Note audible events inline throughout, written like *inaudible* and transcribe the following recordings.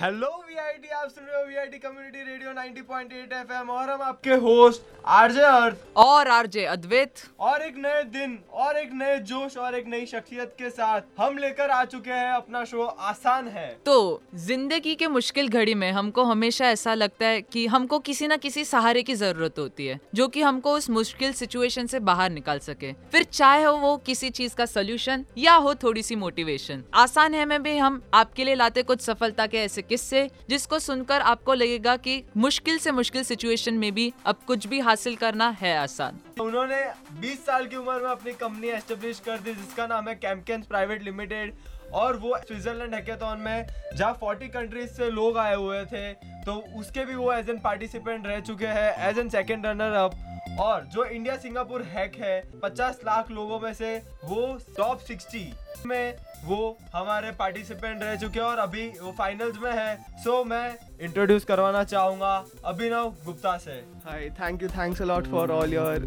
Hello VIT आप सुन रहे हो वीआईटी कम्युनिटी रेडियो 90.8 एफएम और हम आपके होस्ट आरजे अर्थ। और आरजे अद्वैत। और एक नए दिन और एक नए जोश और एक नई शख्सियत के साथ हम लेकर आ चुके हैं। अपना शो आसान है। तो ज़िंदगी के मुश्किल घड़ी में हमको हमेशा ऐसा लगता है कि हमको किसी ना किसी सहारे की ज़रूरत होती है जो कि हमको उस मुश्किल सिचुएशन से बाहर निकाल सके। फिर चाहे हो वो किसी चीज़ का सोल्यूशन या हो थोड़ी सी मोटिवेशन आसान है में भी हम आपके लिए लाते कुछ सफलता के ऐसे किस्से जिसको सुनकर आपको लगेगा कि मुश्किल से मुश्किल सिचुएशन में भी अब कुछ भी हासिल करना है आसान। उन्होंने 20 साल की उम्र में अपनी कंपनी एस्टेब्लिश कर दी, जिसका नाम है कैमकेन प्राइवेट लिमिटेड और वो स्विट्जरलैंड हैकेथॉन में जहाँ 40 कंट्रीज़ से लोग आए हुए थे तो उसके भी वो एज एन पार्टिसिपेंट रह चुके हैं as an second runner up और जो इंडिया सिंगापुर हैक है 50 लाख लोगों में से वो टॉप 60 में वो हमारे पार्टिसिपेंट रह चुके हैं और अभी वो फाइनल्स में है सो so, मैं इंट्रोड्यूस करवाना चाहूँगा अभिनव गुप्ता से thank you. Thanks a lot for all your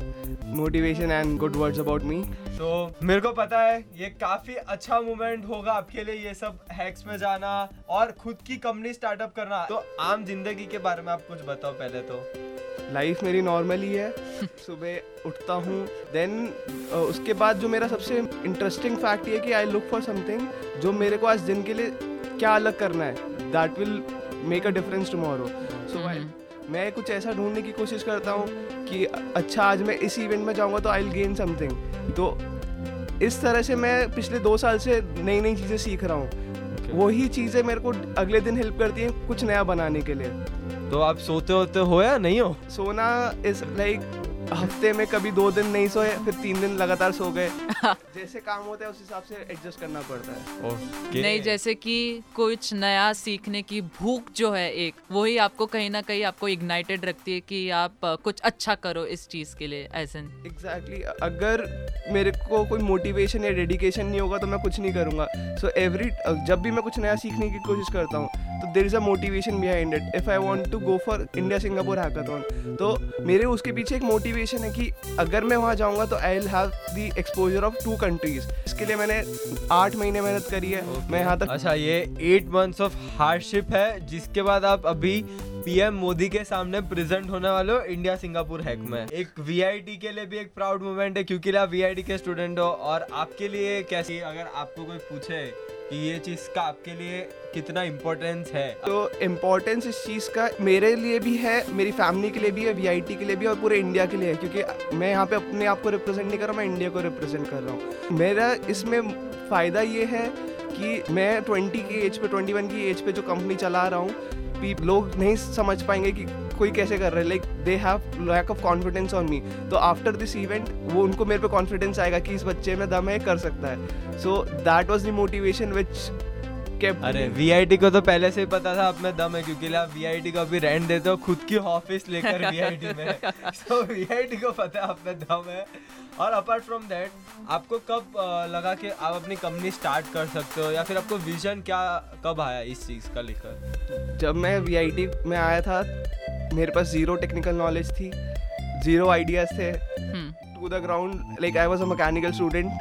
motivation and good words about me. तो मेरे को पता है ये काफ़ी अच्छा मोमेंट होगा आपके लिए ये सब हैक्स में जाना और खुद की कंपनी स्टार्टअप करना तो आम ज़िंदगी के बारे में आप कुछ बताओ पहले तो लाइफ मेरी नॉर्मल ही है। *laughs* सुबह उठता हूँ देन उसके बाद जो मेरा सबसे इंटरेस्टिंग फैक्ट ये है कि आई लुक फॉर समथिंग जो मेरे को आज दिन के लिए क्या अलग करना है that will make a difference tomorrow so मैं कुछ ऐसा ढूँढने की कोशिश करता हूँ कि अच्छा आज मैं इस इवेंट में जाऊँगा तो आई विल गेन समथिंग तो इस तरह से मैं पिछले दो साल से नई नई चीज़ें सीख रहा हूँ। Okay. वही चीज़ें मेरे को अगले दिन हेल्प करती हैं कुछ नया बनाने के लिए। तो आप सोते होते हो या नहीं हो? सोना इज़ लाइक हफ़्ते में कभी दो दिन नहीं सोए फिर तीन दिन लगातार सो गए। *laughs* जैसे काम होता है उस हिसाब से एडजस्ट करना पड़ता है। ओके नहीं जैसे कि कुछ नया सीखने की भूख जो है एक वही आपको कहीं ना कहीं आपको इग्नाइटेड रखती है कि आप कुछ अच्छा करो इस चीज़ के लिए एन एग्जैक्टली exactly. अगर मेरे को कोई मोटिवेशन या डेडिकेशन नहीं होगा तो मैं कुछ नहीं करूँगा। सो so, एवरी जब भी मैं कुछ नया सीखने की कोशिश करता हूँ तो there is a motivation behind it if I want to go for India Singapore hackathon तो मेरे उसके पीछे एक मोटिवेशन है कि अगर मैं वहाँ जाऊँगा तो I will have the exposure of two countries इसके लिए मैंने आठ महीने मेहनत करी है। Okay. मैं यहाँ तक अच्छा ये एट मंथ्स ऑफ़ हार्डशिप है जिसके बाद आप अभी पीएम मोदी के सामने प्रेजेंट होने वाले हो इंडिया सिंगापुर हैक में। एक वीआईटी के लिए भी एक प्राउड मोमेंट है क्योंकि आप वीआईटी के स्टूडेंट हो और आपके लिए कैसी अगर आपको कोई पूछे कि ये चीज़ का आपके लिए कितना इम्पोर्टेंस है। तो इम्पोर्टेंस इस चीज़ का मेरे लिए भी है, मेरी फैमिली के लिए भी है वी के लिए भी और पूरे इंडिया के लिए है, क्योंकि मैं यहाँ पे अपने आप को रिप्रेजेंट नहीं कर रहा मैं इंडिया को रिप्रेजेंट कर रहा हूँ। मेरा इसमें फ़ायदा ये है कि मैं 20 की एज पे 21 की एज पे जो कंपनी चला रहा हूँ लोग नहीं समझ पाएँगे कि कोई कैसे कर रहा है। Like they have lack of confidence on me तो आफ्टर दिस इवेंट वो उनको मेरे पे कॉन्फिडेंस आएगा कि इस बच्चे में दम है कर सकता है। So that was the motivation which kept अरे वीआईटी को तो पहले से ही पता था आप में दम है क्योंकि आप वीआईटी को अभी रेंट देते हो खुद की ऑफ़िस लेकर वीआईटी में। *laughs* सो वीआईटी को पता है आप में दम है। और अपार्ट फ्रॉम दैट आपको कब लगा कि आप अपनी कंपनी स्टार्ट कर सकते हो या फिर आपको विजन क्या कब आया इस चीज़ का लेकर? जब मैं वी में आया था मेरे पास ज़ीरो टेक्निकल नॉलेज थी ज़ीरो आइडियाज़ थे। To the ground like I was a mechanical student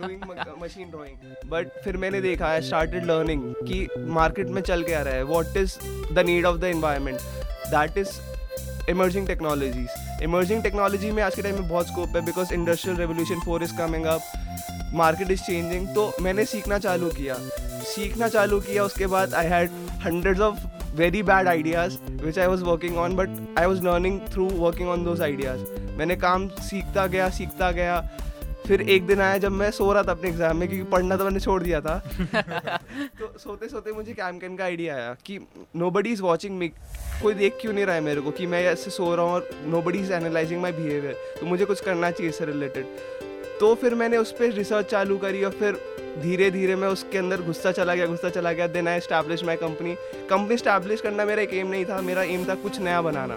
doing machine drawing but फिर मैंने देखा आई स्टार्टेड लर्निंग कि मार्केट में चल क्या रहा है। What is the need of the environment that is emerging technologies emerging technology में आज के टाइम में बहुत स्कोप है because industrial revolution four is coming up market is changing तो मैंने सीखना चालू किया। सीखना चालू किया उसके बाद I had hundreds of very bad ideas which I was working on but I was learning through working on those ideas मैंने काम सीखता गया सीखता गया। फिर एक दिन आया जब मैं सो रहा था अपने एग्ज़ाम में क्योंकि पढ़ना तो मैंने छोड़ दिया था। *laughs* तो सोते सोते मुझे कैम कैन का आइडिया आया कि nobody is watching me कोई देख क्यों नहीं रहा है मेरे को कि मैं ऐसे सो रहा हूँ और nobody is analysing my behaviour तो मुझे कुछ करना चाहिए इससे रिलेटेड तो फिर मैंने उस पर रिसर्च चालू करी और फिर धीरे धीरे मैं उसके अंदर घुसता चला गया घुसता चला गया then I establish my company company establish करना मेरा एक एम नहीं था मेरा एम था कुछ नया बनाना।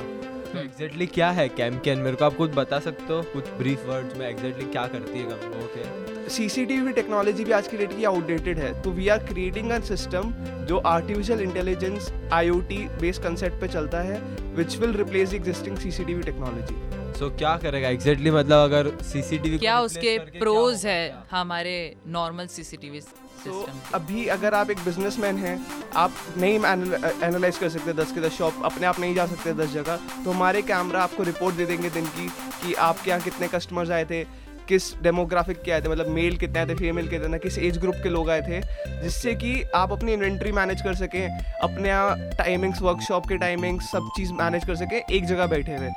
तो एग्जैक्टली क्या है? कैमकेन मेरे को आप कुछ बता सकते हो? कुछ ब्रीफ वर्ड्स में एग्जैक्टली क्या करती है कंपनी ओके सीसीटीवी टेक्नोलॉजी भी आज की डेट की आउटडेटेड है। तो we are creating a system जो artificial intelligence IoT based concept पे चलता है which will replace existing CCTV technology so क्या करेगा? एग्जैक्टली मतलब अगर सीसीटीवी क्या उसके प्रोज है हमारे नॉर्मल सीसीटीवी सिस्टम अभी अगर आप एक बिजनेसमैन हैं आप नहीं एनालाइज कर सकते दस के दस शॉप अपने आप नहीं जा सकते दस जगह तो हमारे कैमरा आपको रिपोर्ट दे देंगे दिन की कि आपके यहाँ कितने कस्टमर्स आए थे किस डेमोग्राफिक के आए थे मतलब मेल कितने आए थे फीमेल कितने ना किस एज ग्रुप के लोग आए थे जिससे कि आप अपनी इन्वेंट्री मैनेज कर सकें अपने यहाँ टाइमिंग्स वर्कशॉप के टाइमिंग्स सब चीज़ मैनेज कर सकें एक जगह बैठे हुए।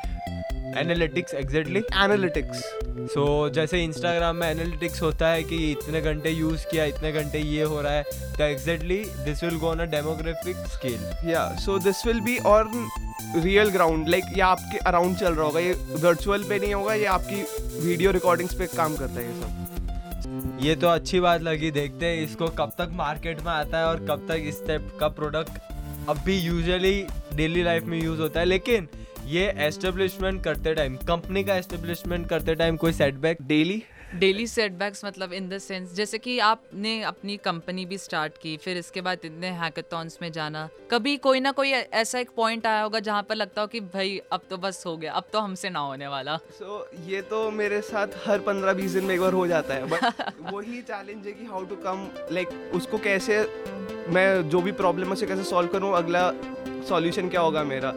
एनालिटिक्स एग्जैक्टली एनालिटिक्स सो जैसे इंस्टाग्राम में एनालिटिक्स होता है कि इतने घंटे यूज़ किया इतने घंटे ये हो रहा है तो exactly this will go on a demographic scale या सो दिस विल बी और रियल ग्राउंड लाइक ये आपके अराउंड चल रहा होगा ये वर्चुअल पे नहीं होगा ये आपकी वीडियो रिकॉर्डिंग्स पे काम करता है ये सब. ये तो अच्छी बात लगी देखते हैं इसको कब तक मार्केट में आता है और कब तक इस टाइप का प्रोडक्ट अब भी यूजुअली डेली लाइफ में यूज़ होता है लेकिन ये एस्टेब्लिशमेंट करते टाइम कंपनी का एस्टेब्लिशमेंट करते टाइम कोई सेटबैक डेली डेली सेटबैक्स मतलब इन द सेंस जैसे कि आपने अपनी कंपनी भी स्टार्ट की फिर इसके बाद इतने हैकेथॉन्स में जाना। कभी कोई ना कोई ऐसा एक पॉइंट आया होगा जहाँ पर लगता हो कि भाई अब तो बस हो गया अब तो हमसे ना होने वाला। सो so, ये तो मेरे साथ हर पंद्रह बीस दिन में एक बार हो जाता है बट *laughs* वही चैलेंज है कि हाउ टू कम लाइक उसको कैसे मैं जो भी प्रॉब्लम है उसे कैसे सॉल्व करूँ अगला सॉल्यूशन क्या होगा मेरा?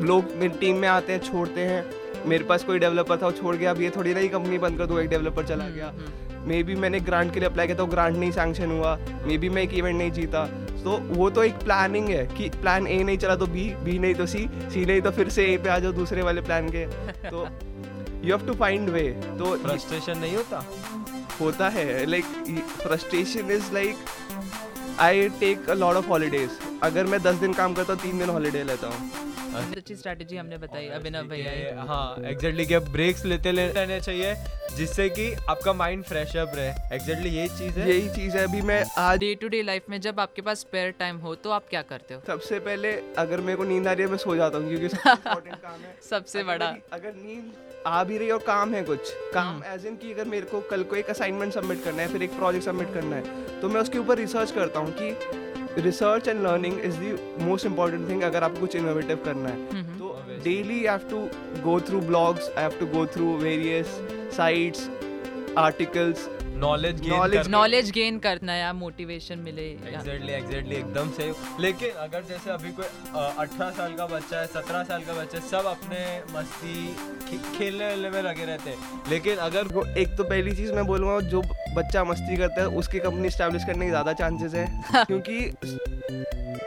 लोग मेरी टीम में आते हैं छोड़ते हैं। मेरे पास कोई डेवलपर था वो छोड़ गया। अब ये थोड़ी रही कंपनी बंद कर दो एक डेवलपर चला गया। मे बी मैंने ग्रांट के लिए अप्लाई किया तो ग्रांट नहीं सैंक्शन हुआ। मे बी मैं एक इवेंट नहीं जीता। तो वो तो एक प्लानिंग है कि प्लान ए नहीं चला तो बी बी नहीं तो सी सी नहीं तो फिर से ए पे आ जाओ दूसरे वाले प्लान के। तो you have to find way तो फ्रस्ट्रेशन नहीं होता? होता है। Like frustration is like I take a lot of holidays अगर मैं दस दिन काम करता हूँ तीन दिन हॉलीडे लेता हूँ। अच्छी स्ट्रैटेजी हमने बताई अभिनव भैया हाँ एग्जैक्टली कि ब्रेक्स लेते रहने चाहिए जिससे कि आपका माइंड फ्रेश अप रहे। एग्जैक्टली यही चीज़ है। यही चीज़ है अभी मैं आज डे टू डे लाइफ में जब आपके पास स्पेयर टाइम हो तो आप क्या करते हो? सबसे पहले अगर मेरे को नींद आ रही है मैं सो जाता हूँ क्योंकि सबसे काम है। *laughs* सबसे बड़ा। अगर नींद आ भी रही है और काम है कुछ काम एज इन की अगर मेरे को कल को एक असाइनमेंट सबमिट करना है फिर एक प्रोजेक्ट सबमिट करना है तो मैं उसके ऊपर रिसर्च करता हूँ कि research and learning is the most important thing अगर आपको कुछ इनोवेटिव करना है। तो daily I have to go through blogs I have to go through various sites articles knowledge Knowledge- knowledge gain करना है मोटिवेशन मिले एग्जैक्टली एग्जैक्टली एकदम सही। लेकिन अगर जैसे अभी कोई अठारह साल का बच्चा है सत्रह साल का बच्चा है सब अपने मस्ती खेलने वेलने में लगे रहते हैं। लेकिन अगर को एक तो पहली चीज़ मैं बोलूँगा जो बच्चा मस्ती करता है उसकी कंपनी स्टैब्लिश करने की ज़्यादा चांसेस है। क्योंकि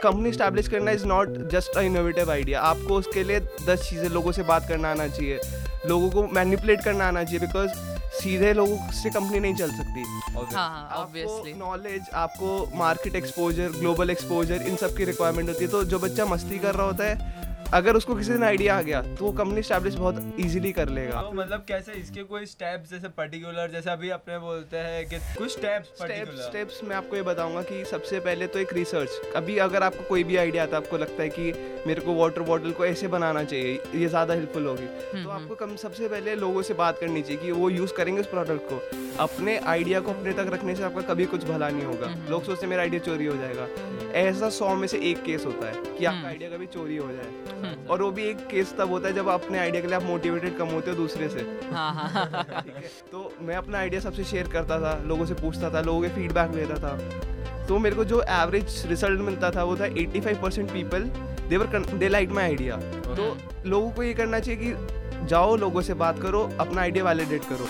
कंपनी स्टैब्लिश करना is not just a innovative idea आपको उसके लिए दस चीज़ें लोगों से बात करना आना चाहिए। लोगों को मैनिपुलेट करना आना चाहिए। बिकॉज़ सीधे लोगों से कंपनी नहीं चल सकती। नॉलेज हाँ ऑब्वियसली नॉलेज आपको मार्केट एक्सपोजर ग्लोबल एक्सपोजर इन सब की रिक्वायरमेंट होती है। तो जो बच्चा मस्ती कर रहा होता है अगर उसको किसी दिन आइडिया आ गया तो वो कंपनी स्टैब्लिश बहुत इजीली कर लेगा। तो मतलब कैसे इसके कोई स्टेप्स जैसे पर्टिकुलर जैसे अभी अपने बोलते हैं कि कुछ स्टेप्स स्टेप्स स्टेप्स मैं आपको ये बताऊँगा कि सबसे पहले तो एक रिसर्च अभी अगर आपको कोई भी आइडिया आता है आपको लगता है कि मेरे को वाटर बॉटल को ऐसे बनाना चाहिए ये ज़्यादा हेल्पफुल होगी। तो आपको कम सबसे पहले लोगों से बात करनी चाहिए कि वो यूज़ करेंगे उस प्रोडक्ट को। अपने आइडिया को अपने तक रखने से आपका कभी कुछ भला नहीं होगा। लोग सोचते मेरा आइडिया चोरी हो जाएगा। ऐसा सौ में से एक केस होता है कि आपका आइडिया कभी चोरी हो जाए। और वो भी एक केस तब होता है जब अपने आइडिया के लिए आप मोटिवेटेड कम होते हो दूसरे से। हाँ हाँ हाँ ठीक है? तो मैं अपना आइडिया सबसे शेयर करता था लोगों से पूछता था लोगों के फीडबैक लेता था। तो मेरे को जो एवरेज रिज़ल्ट मिलता था वो था 85 percent people they were they like my idea तो लोगों को ये करना चाहिए कि जाओ लोगों से बात करो अपना आइडिया वैलिडेट करो।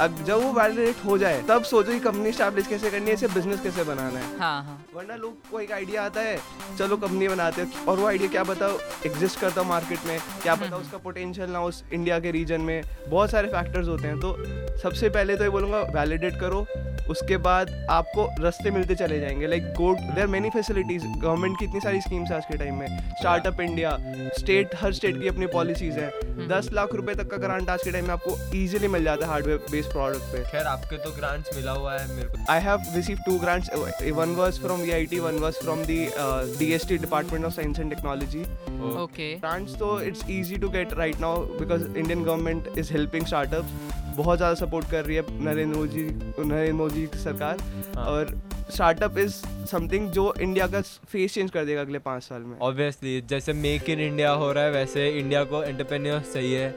अब जब वो वैलिडेट हो जाए तब सोचो कि कंपनी स्टैब्लिश कैसे करनी है इसे बिज़नेस कैसे बनाना है। हाँ हाँ। वरना लोग को एक आइडिया आता है चलो कंपनी बनाते हैं और वो आइडिया क्या बताओ एग्जिस्ट करता मार्केट में क्या पता उसका पोटेंशियल ना उस इंडिया के रीजन में। बहुत सारे फैक्टर्स होते हैं तो सबसे पहले तो ये बोलूँगा वैलिडेट करो उसके बाद आपको रास्ते मिलते चले जाएँगे। Like go there many facilities government की इतनी सारी स्कीम्स है आज के टाइम में। स्टार्टअप इंडिया स्टेट हर स्टेट की अपनी पॉलिसीज़ हैं। दस लाख लाख रुपए तक का ग्रांट आज के टाइम में आपको इजिली मिल जाता है हार्डवेयर बेस्ड प्रोडक्ट पे। खैर आपके तो ग्रांट्स मिला हुआ है मेरे को। I have receive two grants one was from VIT one was from the DST department of science and technology okay grants तो it's easy to get right now because Indian government is helping startups बहुत ज़्यादा support कर रही है नरेंद्र मोदी नरेंद्र मोदी की सरकार हाँ। और स्टार्टअप इज़ समथिंग जो इंडिया का फेस चेंज कर देगा अगले पाँच साल में। ऑब्वियसली जैसे मेक इन इंडिया हो रहा है वैसे इंडिया को एंटरप्रेन्योर चाहिए।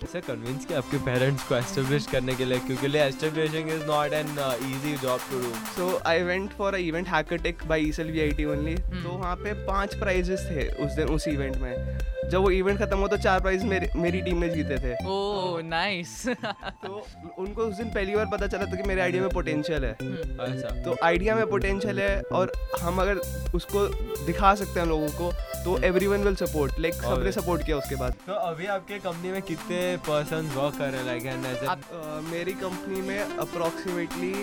कैसे कन्विंस किया आपके पेरेंट्स को एस्टेब्लिश करने के लिए क्योंकि लिए establishing is not an easy job to do so I went for a event hacker tech by ईसल V I T only तो वहाँ पे पाँच प्राइजेस थे उस दिन उस इवेंट में। जब वो इवेंट खत्म हुआ तो चार प्राइज मेरी मेरी टीम ने जीते थे। ओह नाइस *laughs* तो उनको उस दिन पहली बार पता चला था कि मेरे आइडिया में पोटेंशियल है। अच्छा। तो आइडिया में पोटेंशियल है और हम अगर उसको दिखा सकते हैं लोगों को तो everyone will support like सबने सपोर्ट किया उसके बाद। तो अभी आपके कंपनी में कितने पर्सन वर्क कर रहे हैं लाइक मेरी कंपनी में अप्रोक्सीमेटली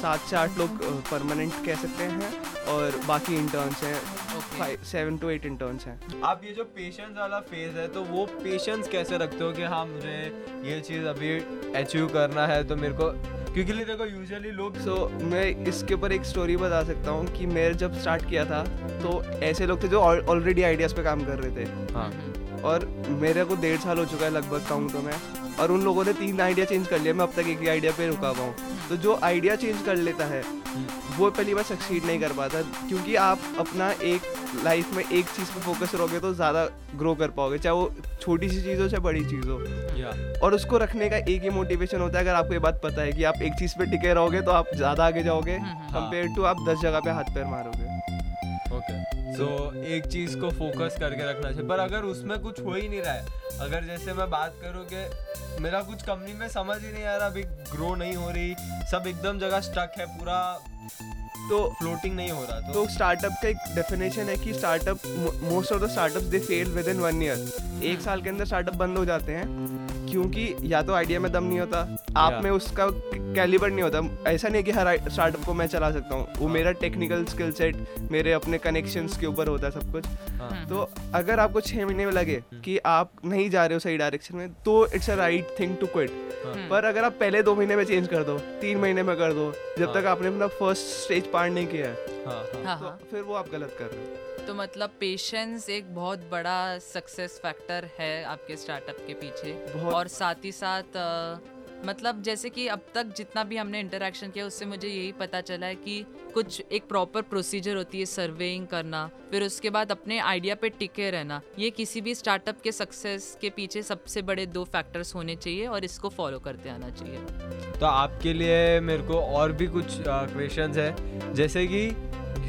सात से आठ लोग परमानेंट कह सकते हैं और बाकी इंटर्न्स हैं five seven to eight interns हैं। आप ये जो पेशेंस वाला फ़ेज़ है तो वो पेशेंस कैसे रखते हो कि हाँ मुझे ये चीज़ अभी अचीव करना है तो मेरे को क्योंकि लिए देखो यूजुअली लोग सो so, मैं इसके ऊपर एक स्टोरी बता सकता हूँ कि मैं जब स्टार्ट किया था तो ऐसे लोग थे जो ऑलरेडी आइडियाज़ पे काम कर रहे थे। हाँ। और मेरे को डेढ़ साल हो चुका है लगभग कहूँ तो मैं। और उन लोगों ने तीन आइडिया चेंज कर लिया मैं अब तक एक ही आइडिया पे रुका हुआ हूँ। तो जो आइडिया चेंज कर लेता है वो पहली बार सक्सीड नहीं कर पाता क्योंकि आप अपना एक लाइफ में एक चीज़ पे फोकस रहोगे तो ज़्यादा ग्रो कर पाओगे चाहे वो छोटी सी चीज़ हो चाहे बड़ी चीज़ हो। और उसको रखने का एक ही मोटिवेशन होता है अगर आपको ये बात पता है कि आप एक चीज़ पे टिके रहोगे तो आप ज़्यादा आगे जाओगे हम्म, कंपेयर टू आप दस जगह पे हाथ पैर मारोगे। ओके सो एक चीज़ को फोकस करके रखना चाहिए। पर अगर उसमें कुछ हो ही नहीं रहा है अगर जैसे मैं बात करूँ कि मेरा कुछ कंपनी में समझ ही नहीं आ रहा अभी ग्रो नहीं हो रही सब एकदम जगह स्टक है पूरा तो फ्लोटिंग नहीं हो रहा तो तो स्टार्टअप का एक डेफिनेशन है कि startup most of the startups they fail within one year एक साल के अंदर स्टार्टअप बंद हो जाते हैं। क्योंकि या तो आइडिया में दम नहीं होता आप Yeah. में उसका कैलिबर नहीं होता। ऐसा नहीं कि हर स्टार्टअप को मैं चला सकता हूँ। वो हाँ। मेरा टेक्निकल स्किल सेट मेरे अपने कनेक्शंस के ऊपर होता है सब कुछ। हाँ। तो अगर आपको छः महीने में लगे कि आप नहीं जा रहे हो सही डायरेक्शन में तो it's a right thing to quit. पर अगर आप पहले दो महीने में चेंज कर दो तीन महीने में कर दो जब तक हाँ। आपने अपना फ़र्स्ट स्टेज पार नहीं किया है तो हाँ। फिर वो आप गलत कर रहे हो। तो मतलब पेशेंस एक बहुत बड़ा सक्सेस फैक्टर है आपके स्टार्टअप के पीछे। बहुत- और साथ ही साथ मतलब जैसे कि अब तक जितना भी हमने इंटरेक्शन किया, उससे मुझे यही पता चला है कि कुछ एक प्रॉपर प्रोसीजर होती है सर्वेइंग करना, फिर उसके बाद अपने आइडिया पे टिके रहना। ये किसी भी स्टार्टअप के सक्सेस के पीछे सबसे बड़े दो फैक्टर्स होने चाहिए और इसको फॉलो करते आना चाहिए। तो आपके लिए मेरे को और भी कुछ क्वेश्चन है। जैसे कि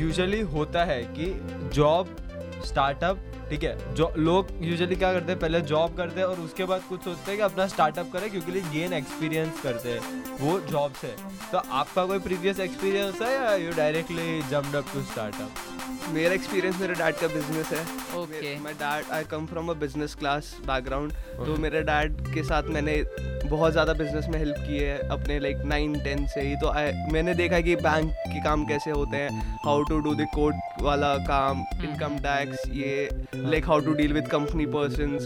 यूजली होता है कि जॉब स्टार्टअप ठीक है? जो लोग यूजुअली क्या करते हैं? पहले जॉब करते हैं और उसके बाद कुछ सोचते हैं कि अपना स्टार्टअप करें क्योंकि लिए गेन एक्सपीरियंस करते हैं। वो जॉब से तो आपका कोई प्रीवियस एक्सपीरियंस है या you directly jumped up to startup मेरा एक्सपीरियंस मेरे डैड का बिज़नेस है। Okay my dad I come from a business class background तो मेरे डैड के साथ मैंने बहुत ज़्यादा बिज़नेस में हेल्प की है अपने लाइक नाइन टेन से ही। तो I, मैंने देखा कि बैंक के काम कैसे होते हैं। How to do the court वाला काम इनकम टैक्स ये like how to deal with company person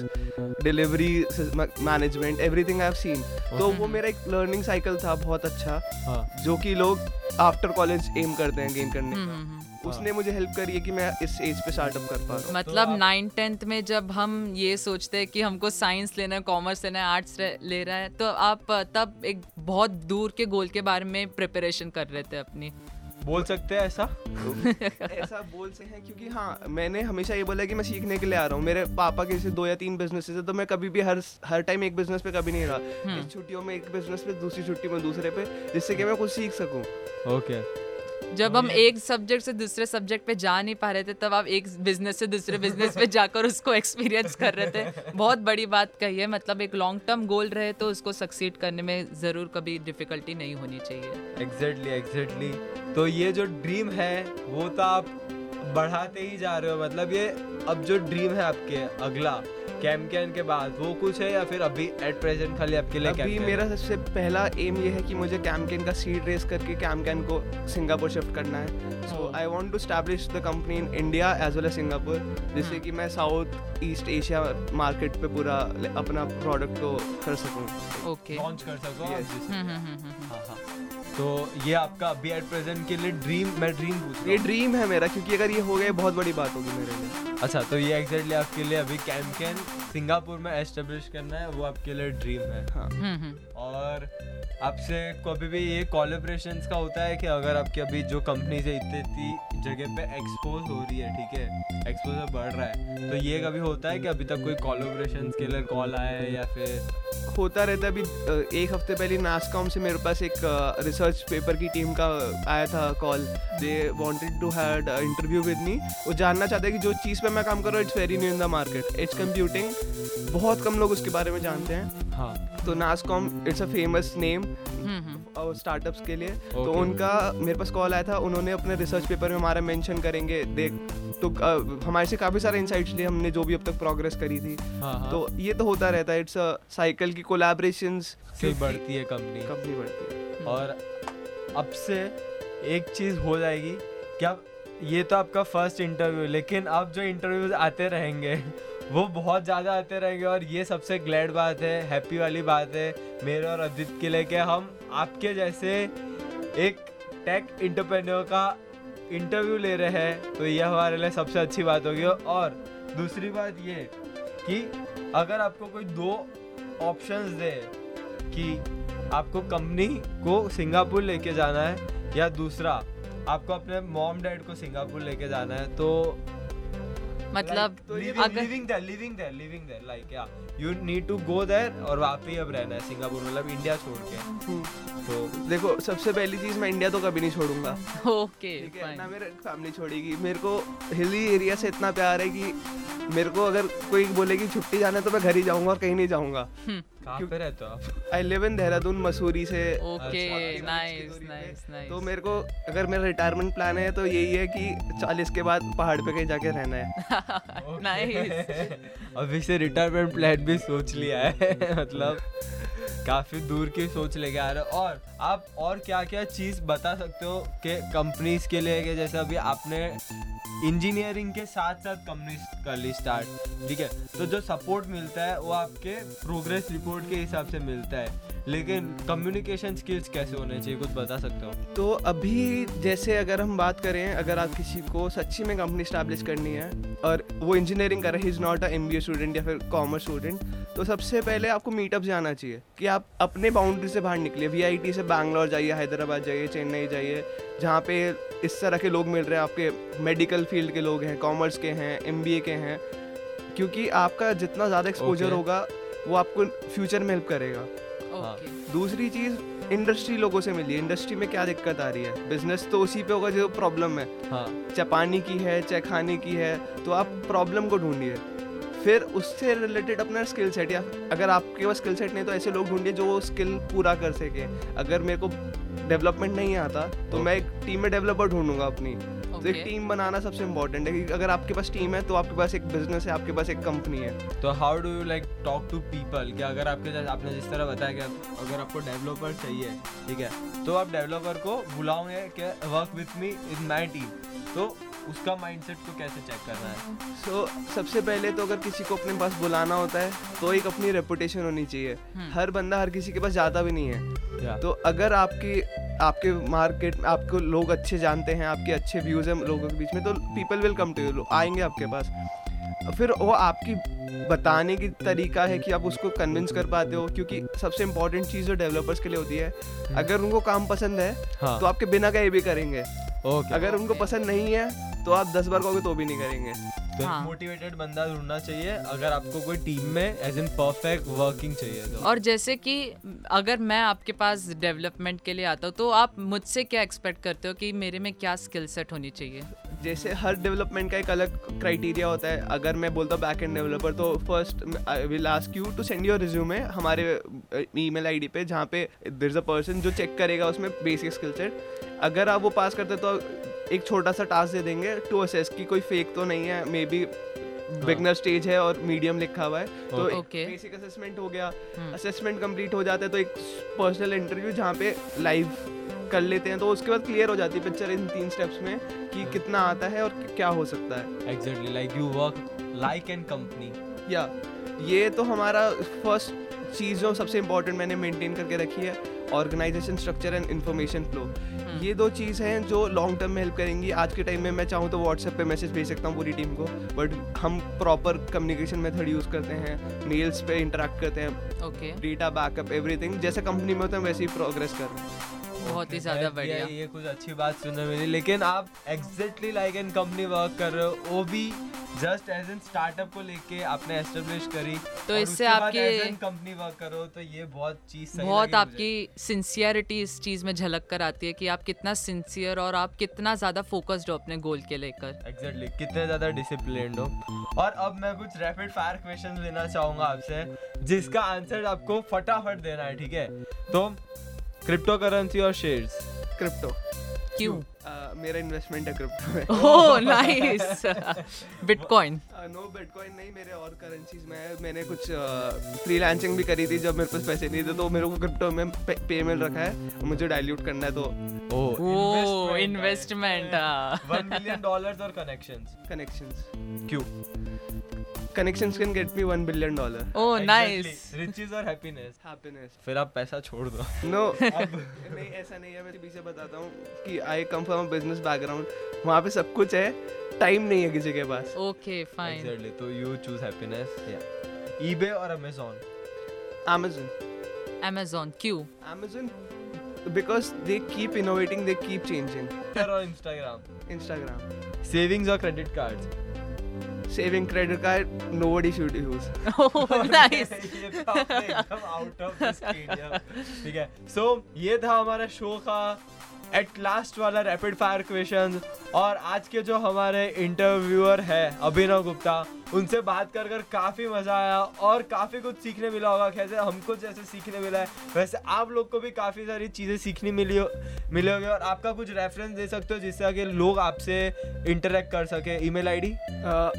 delivery management everything I have seen तो वो मेरा एक लर्निंग साइकिल था बहुत अच्छा। हाँ। जो कि लोग आफ्टर कॉलेज एम करते हैं गेन करने हम्म, का हम्म, हम्म। उसने मुझे हेल्प करी है कि मैं इस एज पे स्टार्टअप कर पा रहा हूँ। मतलब नाइन टेंथ में जब हम ये सोचते हैं कि हमको साइंस लेना है कॉमर्स लेना है आर्ट्स ले रहा है तो आप तब एक बहुत दूर के गोल के बारे में प्रिपरेशन कर रहे थे अपनी। बोल सकते हैं ऐसा? *laughs* ऐसा बोल से हैं क्योंकि हाँ मैंने हमेशा ये बोला कि मैं सीखने के लिए आ रहा हूँ। मेरे पापा के जैसे दो या तीन बिज़नेस है तो मैं कभी भी हर हर टाइम एक बिज़नेस पे कभी नहीं रहा। छुट्टियों में एक बिज़नेस पे दूसरी छुट्टी में दूसरे पे जिससे कि मैं कुछ सीख सकूँ। ओके जब हम एक सब्जेक्ट से दूसरे सब्जेक्ट पे जा नहीं पा रहे थे तब आप एक बिज़नेस से दूसरे बिज़नेस पे जाकर उसको एक्सपीरियंस कर रहे थे। *laughs* बहुत बड़ी बात कही है मतलब एक लॉन्ग टर्म गोल रहे तो उसको सक्सीड करने में ज़रूर कभी डिफिकल्टी नहीं होनी चाहिए। एग्जैक्टली एग्जैक्टली तो ये जो ड्रीम है वो तो आप बढ़ाते ही जा रहे हो मतलब ये अब जो ड्रीम है आपके अगला कैम कैन के बाद वो कुछ है या फिर अभी एट प्रेजेंट खाली आपके लिए अभी मेरा सबसे पहला एम ये है कि मुझे कैमकेन का सीड रेस करके कैमकेन को सिंगापुर शिफ्ट करना है। So I want to establish the company in India as well as Singapore जिससे कि मैं साउथ ईस्ट एशिया मार्केट पे पूरा अपना प्रोडक्ट को कर सकूँ। ओके लॉन्च कर सकूँ? हम्म हम्म हम्म। हाँ हाँ। तो ये आपका अभी एट प्रेजेंट के लिए ड्रीम मैं ड्रीम पूछ ये ड्रीम है मेरा क्योंकि अगर ये हो गया बहुत बड़ी बात होगी मेरे लिए। अच्छा तो ये एग्जैक्टली आपके लिए अभी कैम कैन सिंगापुर में एस्टेब्लिश करना है वो आपके लिए ड्रीम है। हाँ। हम्म हम्म। और आपसे कभी भी ये कॉलेब्रेशन का होता है कि अगर आपकी अभी जो कंपनीज़ है इतनी इतनी जगह पे एक्सपोज हो रही है ठीक है? एक्सपोजर बढ़ रहा है। तो ये कभी होता है कि अभी तक कोई कॉलेब्रेशन के लिए कॉल आया है या फिर होता रहता है। अभी एक हफ़्ते पहले नासकॉम से मेरे पास एक रिसर्च पेपर की टीम का आया था call they wanted to had interview with me वो जानना चाहते हैं कि जो चीज़ पे मैं काम कर रहा हूँ it's very new in the market it's computing बहुत कम लोग उसके बारे में जानते हैं। हाँ। तो NASSCOM it's a famous name hmm hmm. Startups के लिए। तो उनका मेरे पास कॉल आया था उन्होंने अपने रिसर्च पेपर में हमारा मेंशन करेंगे देख तो अ, हमारे से काफ़ी सारे इंसाइट्स लिए हमने जो भी अब तक प्रोग्रेस करी थी। हाँ हाँ। तो ये तो होता रहता है इट्स अ साइकिल की कोलैबोरेशंस से बढ़ती है कंपनी कंपनी बढ़ती है। और अब से एक चीज़ हो जाएगी कि अब ये तो आपका फ़र्स्ट इंटरव्यू लेकिन अब जो इंटरव्यूज़ आते रहेंगे वो बहुत ज़्यादा आते रहेंगे और ये सबसे ग्लैड बात है हैप्पी वाली बात है। मेरे और अदित के लिए कि हम आपके जैसे एक टेक इंटरप्रेन्योर का इंटरव्यू ले रहे हैं। तो ये हमारे लिए सबसे अच्छी बात होगी। और दूसरी बात ये कि अगर आपको कोई दो ऑप्शंस दे कि आपको कंपनी को सिंगापुर लेके जाना है या दूसरा, आपको अपने मॉम डैड को सिंगापुर लेके जाना है तो मतलब living there living there living there like या you need to go there और वहाँ पे अब रहना है सिंगापुर मतलब इंडिया छोड़ के। हम्म, तो देखो सबसे पहली चीज़ मैं इंडिया तो कभी नहीं छोड़ूँगा। ओके फाइन ना मेरे फैमिली छोड़ेगी। मेरे को हिली एरिया से इतना प्यार है कि मेरे को अगर कोई बोलेगी छुट्टी जाना है तो मैं घर ही जाऊँगा और कहीं नहीं जाऊँगा। कहाँ पे रहते हो आप? I live in Dehradun Mussoorie से। ओके नाइस नाइस नाइस तो मेरे को अगर मेरा रिटायरमेंट प्लान है तो यही है कि चालीस के बाद पहाड़ पे कहीं जाके रहना है। नाइस अभी से रिटायरमेंट प्लान भी सोच लिया है *laughs* मतलब। काफ़ी दूर की सोच लेके आ रहे हो। और आप और क्या क्या चीज़ बता सकते हो कि कंपनीज़ के लिए जैसे अभी आपने इंजीनियरिंग के साथ साथ कंपनी कर ली स्टार्ट ठीक है? तो जो सपोर्ट मिलता है, वो आपके प्रोग्रेस रिपोर्ट के हिसाब से मिलता है। लेकिन कम्युनिकेशन स्किल्स कैसे होने चाहिए, कुछ बता सकते हो? तो अभी जैसे अगर हम बात करें, अगर आप किसी को सच्ची में कंपनी स्टैब्लिश करनी है, और वो इंजीनियरिंग कर रहे हैं is not a M student या फिर कॉमर्स स्टूडेंट तो सबसे पहले आपको मीटअप जाना चाहिए कि आप अपने बाउंड्री से बाहर निकलिए। वी से बैंगलोर जाइए हैदराबाद जाइए चेन्नई जाइए जहाँ पे इस तरह के लोग मिल रहे हैं। आपके मेडिकल फ़ील्ड के लोग हैं कॉमर्स के हैं एमबीए के हैं। क्योंकि आपका जितना ज़्यादा एक्सपोजर Okay. होगा वो आपको फ्यूचर में हेल्प करेगा। ओके दूसरी चीज़ इंडस्ट्री लोगों से मिली इंडस्ट्री में क्या दिक्कत आ रही है? बिज़नेस तो उसी पे होगा जो प्रॉब्लम है। हाँ। चाहे पानी की है चाहे खाने की है तो आप प्रॉब्लम को ढूंढिए। फिर उससे रिलेटेड अपना स्किल सेट या अगर आपके पास स्किल सेट नहीं तो ऐसे लोग ढूंढिए जो वो स्किल पूरा कर सके। अगर मेरे को डेवलपमेंट नहीं आता तो मैं एक टीम में डेवलपर ढूंढूँगा अपनी। तो एक टीम बनाना सबसे इम्पोर्टेंट है कि अगर आपके पास टीम है तो आपके पास एक बिज़नेस है आपके पास एक कंपनी है। तो how do you like talk to people कि अगर आपके जैसे आपने जिस तरह बताया कि अगर आपको डेवलपर चाहिए ठीक है तो आप डेवलपर को बुलाओगे कि work with me in my team तो उसका माइंडसेट को कैसे चेक करना है? सो so, सबसे पहले तो अगर किसी को अपने पास बुलाना होता है तो एक अपनी रेपुटेशन होनी चाहिए। हर बंदा हर किसी के पास जाता भी नहीं है। या तो अगर आपकी आपके मार्केट में आपको लोग अच्छे जानते हैं आपके अच्छे व्यूज़ हैं लोगों के बीच में तो people will come to you आएँगे आपके पास। फिर वो आपकी बताने की तरीका है कि आप उसको कन्विंस कर पाते हो क्योंकि सबसे इम्पोर्टेंट चीज़ जो डेवलपर्स के लिए होती है अगर उनको काम पसंद है हाँ। तो आपके बिना कहे भी करेंगे। ओके अगर उनको पसंद नहीं है तो आप दस बार कहोगे तो भी नहीं करेंगे। तो हाँ। मोटिवेटेड बंदा ढूंढना चाहिए अगर आपको कोई टीम में एज इन परफेक्ट वर्किंग चाहिए तो। और जैसे कि अगर मैं आपके पास डेवलपमेंट के लिए आता हूँ तो आप मुझसे क्या एक्सपेक्ट करते हो कि मेरे में क्या स्किल सेट होनी चाहिए? जैसे हर डेवलपमेंट का एक अलग क्राइटेरिया होता है। अगर मैं बोलता हूँ बैक एंड डेवलपर तो first I will ask you to send your resume हमारे ईमेल आईडी पे जहाँ पे देर इज़ अ पर्सन जो चेक करेगा उसमें बेसिक स्किल सेट अगर आप वो पास करते तो एक छोटा सा टास्क दे देंगे। टू असेस की कोई फेक तो नहीं है मे बी बिगनर स्टेज है और मीडियम लिखा हुआ है। तो बेसिक असेसमेंट हो गया। असेसमेंट कंप्लीट हो जाता है तो एक पर्सनल इंटरव्यू जहाँ पे लाइव कर लेते हैं। तो उसके बाद क्लियर हो जाती है पिक्चर इन तीन स्टेप्स में कि कितना आता है और क्या हो सकता है। Exactly like you work like an company या ये तो हमारा फ़र्स्ट चीज़ जो सबसे इम्पोर्टेंट मैंने मेंटेन करके रखी है organisation structure and information flow ये दो चीज़ हैं जो लॉन्ग टर्म में हेल्प करेंगी। आज के टाइम में मैं चाहूँ तो व्हाट्सएप पे मैसेज भेज सकता हूँ पूरी टीम को बट हम प्रॉपर कम्युनिकेशन मेथड यूज़ करते हैं मेल्स पे इंटरेक्ट करते हैं ओके डेटा बैकअप एवरीथिंग जैसे कंपनी में होता है वैसे ही प्रोग्रेस कर रहे हैं। बहुत ही ज़्यादा बढ़िया। ये कुछ अच्छी बात सुनने मिली। लेकिन आप exactly like in company work कर रहे हो वो भी जस्ट एज एन स्टार्टअप को लेके आपने एस्टेब्लिश करी तो इससे आपके- कंपनी वर्क करो तो ये बहुत चीज़ सही बहुत लगी आपकी सिंसियरिटी इस चीज़ में झलक कर आती है कि आप कितना सिंसियर और आप कितना ज़्यादा फोकस्ड हो अपने गोल के लेकर। एग्जैक्टली exactly, कितने ज़्यादा डिसिप्लिन्ड हो। और अब मैं कुछ रैपिड फायर क्वेश्चन लेना चाहूँगा आपसे जिसका आंसर आपको फटाफट देना है ठीक है? तो क्रिप्टो करेंसी और शेयर्स क्रिप्टो क्यों? मेरा इन्वेस्टमेंट है क्रिप्टो में। Oh nice bitcoin no bitcoin नहीं मेरे और करेंसीज में मैंने कुछ फ्रीलांसिंग भी करी थी जब मेरे पास पैसे नहीं थे तो मेरे को क्रिप्टो में पे, पे मिल रखा है। और मुझे डाइल्यूट करना है तो। ओह इन्वेस्टमेंट 1 मिलियन डॉलर्स और कनेक्शंस कनेक्शंस क्यों connections can get me one billion dollar oh nice riches और हैप्पीनेस हैप्पीनेस फिर आप पैसा छोड़ दो। नो *laughs* *laughs* नहीं ऐसा नहीं है। मैं पीछे बताता हूँ कि I come from business background वहाँ पे सब कुछ है। टाइम नहीं है किसी के पास। ओके फाइन एग्जैक्टली तो यू चूज़ हैप्पीनेस या ईबे और अमेज़न Amazon. Amazon क्यों Amazon because they keep innovating they keep changing. और इंस्टाग्राम Instagram? सेविंग्स और credit cards saving credit card nobody should use. *laughs* Oh, nice. *laughs* ठीक है. सो ये था हमारा शो का एट लास्ट वाला रैपिड फायर क्वेश्चन और आज के जो हमारे इंटरव्यूअर है अभिनव गुप्ता उनसे बात कर कर काफ़ी मज़ा आया और काफ़ी कुछ सीखने मिला होगा। कैसे हमको जैसे सीखने मिला है वैसे आप लोग को भी काफ़ी सारी चीज़ें सीखने मिली हो मिले होंगे और आपका कुछ रेफरेंस दे सकते हो जिससे कि लोग आपसे इंटरेक्ट कर सके। Email I D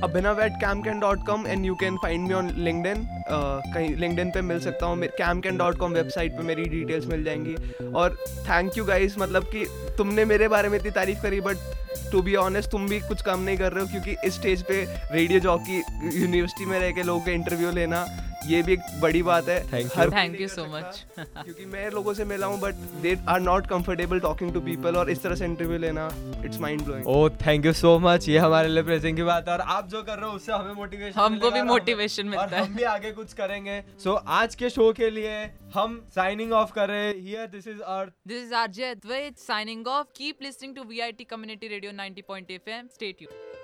Abhinav at cam can dot com and you can find me on uh, कहीं linkedin पे मिल सकता हूँ। Cam can dot com website पे मेरी डिटेल्स मिल जाएँगी। और थैंक यू गाइस मतलब कि तुमने मेरे बारे में इतनी तारीफ़ करी बट टू बी ऑनेस्ट तुम भी कुछ कम नहीं कर रहे हो क्योंकि इस स्टेज पे रेडियो जॉकी यूनिवर्सिटी में रह के लोगों के इंटरव्यू लेना ये भी एक बड़ी बात है कर so सकता, much. *laughs* क्योंकि मैं लोगों से मिला हूँ but they are not comfortable talking to people और इस तरह से इंटरव्यू लेना it's mind blowing oh thank you so much ये हमारे लिए प्रेजेंट की बात है और आप जो कर रहे हो उससे हमें मोटिवेशन हमको भी motivation मिलता और है। हम भी आगे कुछ करेंगे सो so, आज के शो के लिए हम साइनिंग ऑफ़ कर रहे हैं here this is earth This is RJ Advait signing off. Keep listening to VIT Community Radio 90.fm. Stay tuned.